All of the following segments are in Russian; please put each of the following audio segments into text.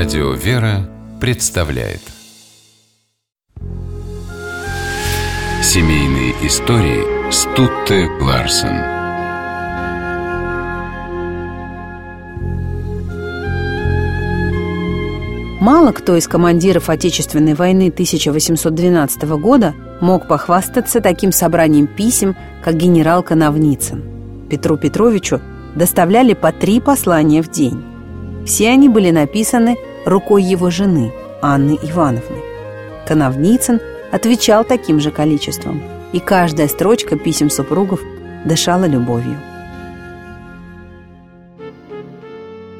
Радио «Вера» представляет Семейные истории Стутте Ларсен Мало кто из командиров Отечественной войны 1812 года мог похвастаться таким собранием писем, как генерал Коновницын. Петру Петровичу доставляли по три послания в день. Все они были написаны рукой его жены, Анны Ивановны. Коновницын отвечал таким же количеством, и каждая строчка писем супругов дышала любовью.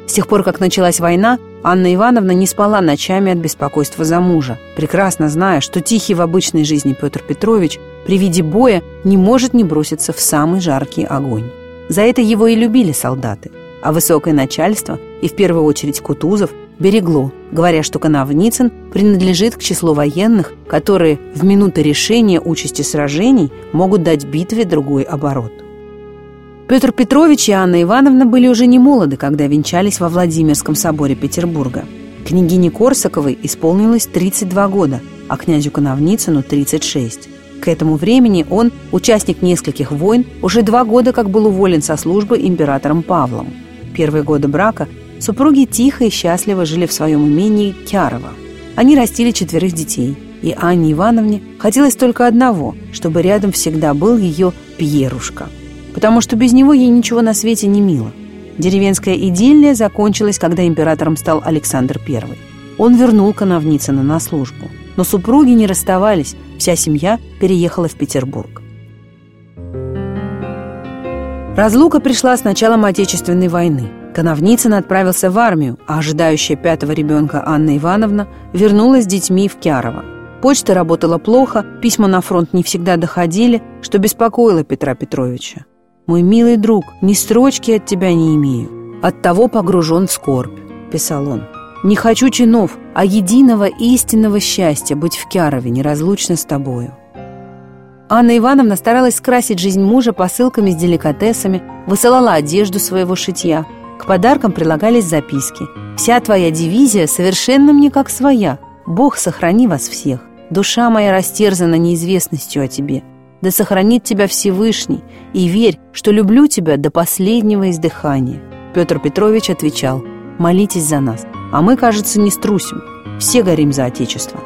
С тех пор, как началась война, Анна Ивановна не спала ночами от беспокойства за мужа, прекрасно зная, что тихий в обычной жизни Петр Петрович при виде боя не может не броситься в самый жаркий огонь. За это его и любили солдаты, а высокое начальство, и в первую очередь Кутузов, берегло, говоря, что Коновницын принадлежит к числу военных, которые в минуты решения участи сражений могут дать битве другой оборот. Петр Петрович и Анна Ивановна были уже не молоды, когда венчались во Владимирском соборе Петербурга. Княгине Корсаковой исполнилось 32 года, а князю Коновницыну – 36. К этому времени он, участник нескольких войн, уже два года как был уволен со службы императором Павлом. Первые годы брака супруги тихо и счастливо жили в своем имении Кярово. Они растили четверых детей, и Анне Ивановне хотелось только одного, чтобы рядом всегда был ее Пьерушка, потому что без него ей ничего на свете не мило. Деревенская идиллия закончилась, когда императором стал Александр I. Он вернул Коновницына на службу. Но супруги не расставались, вся семья переехала в Петербург. Разлука пришла с началом Отечественной войны. Коновницын отправился в армию, а ожидающая пятого ребенка Анна Ивановна вернулась с детьми в Кярово. Почта работала плохо, письма на фронт не всегда доходили, что беспокоило Петра Петровича. «Мой милый друг, ни строчки от тебя не имею. От того погружен в скорбь», – писал он. «Не хочу чинов, а единого истинного счастья быть в Кярове неразлучно с тобою». Анна Ивановна старалась скрасить жизнь мужа посылками с деликатесами, высылала одежду своего шитья. К подаркам прилагались записки. «Вся твоя дивизия совершенно мне как своя. Бог сохрани вас всех. Душа моя растерзана неизвестностью о тебе. Да сохранит тебя Всевышний, и верь, что люблю тебя до последнего издыхания». Петр Петрович отвечал, «Молитесь за нас, а мы, кажется, не струсим. Все горим за Отечество».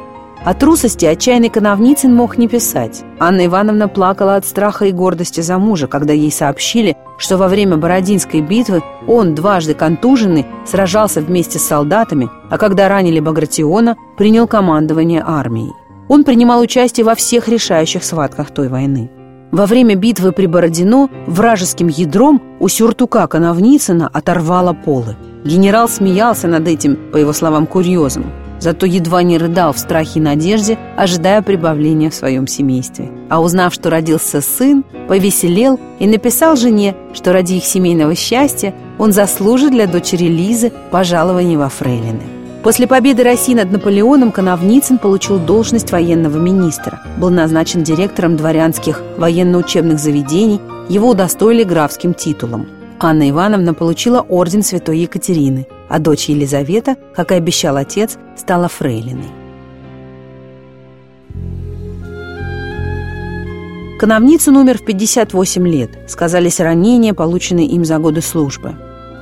О трусости отчаянный Коновницын мог не писать. Анна Ивановна плакала от страха и гордости за мужа, когда ей сообщили, что во время Бородинской битвы он, дважды контуженный, сражался вместе с солдатами, а когда ранили Багратиона, принял командование армией. Он принимал участие во всех решающих схватках той войны. Во время битвы при Бородино вражеским ядром у сюртука Коновницына оторвало полы. Генерал смеялся над этим, по его словам, курьезом зато едва не рыдал в страхе и надежде, ожидая прибавления в своем семействе. А узнав, что родился сын, повеселел и написал жене, что ради их семейного счастья он заслужит для дочери Лизы пожалование во фрейлины. После победы России над Наполеоном Коновницын получил должность военного министра, был назначен директором дворянских военно-учебных заведений, его удостоили графским титулом. Анна Ивановна получила орден Святой Екатерины, а дочь Елизавета, как и обещал отец, стала фрейлиной. Коновницын умер в 58 лет, сказались ранения, полученные им за годы службы.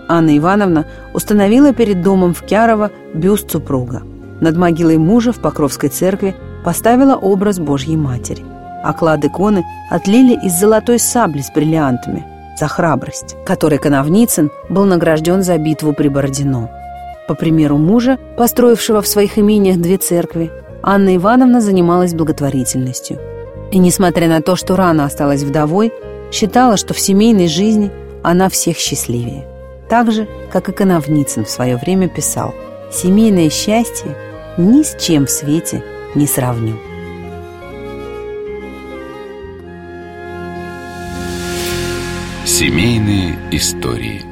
Анна Ивановна установила перед домом в Кярово бюст супруга. Над могилой мужа в Покровской церкви поставила образ Божьей Матери. Оклад иконы отлили из золотой сабли с бриллиантами – за храбрость, которой Коновницын был награжден за битву при Бородино. По примеру мужа, построившего в своих имениях две церкви, Анна Ивановна занималась благотворительностью. И, несмотря на то, что рано осталась вдовой, считала, что в семейной жизни она всех счастливее. Так же, как и Коновницын в свое время писал, «Семейное счастье ни с чем в свете не сравню». Семейные истории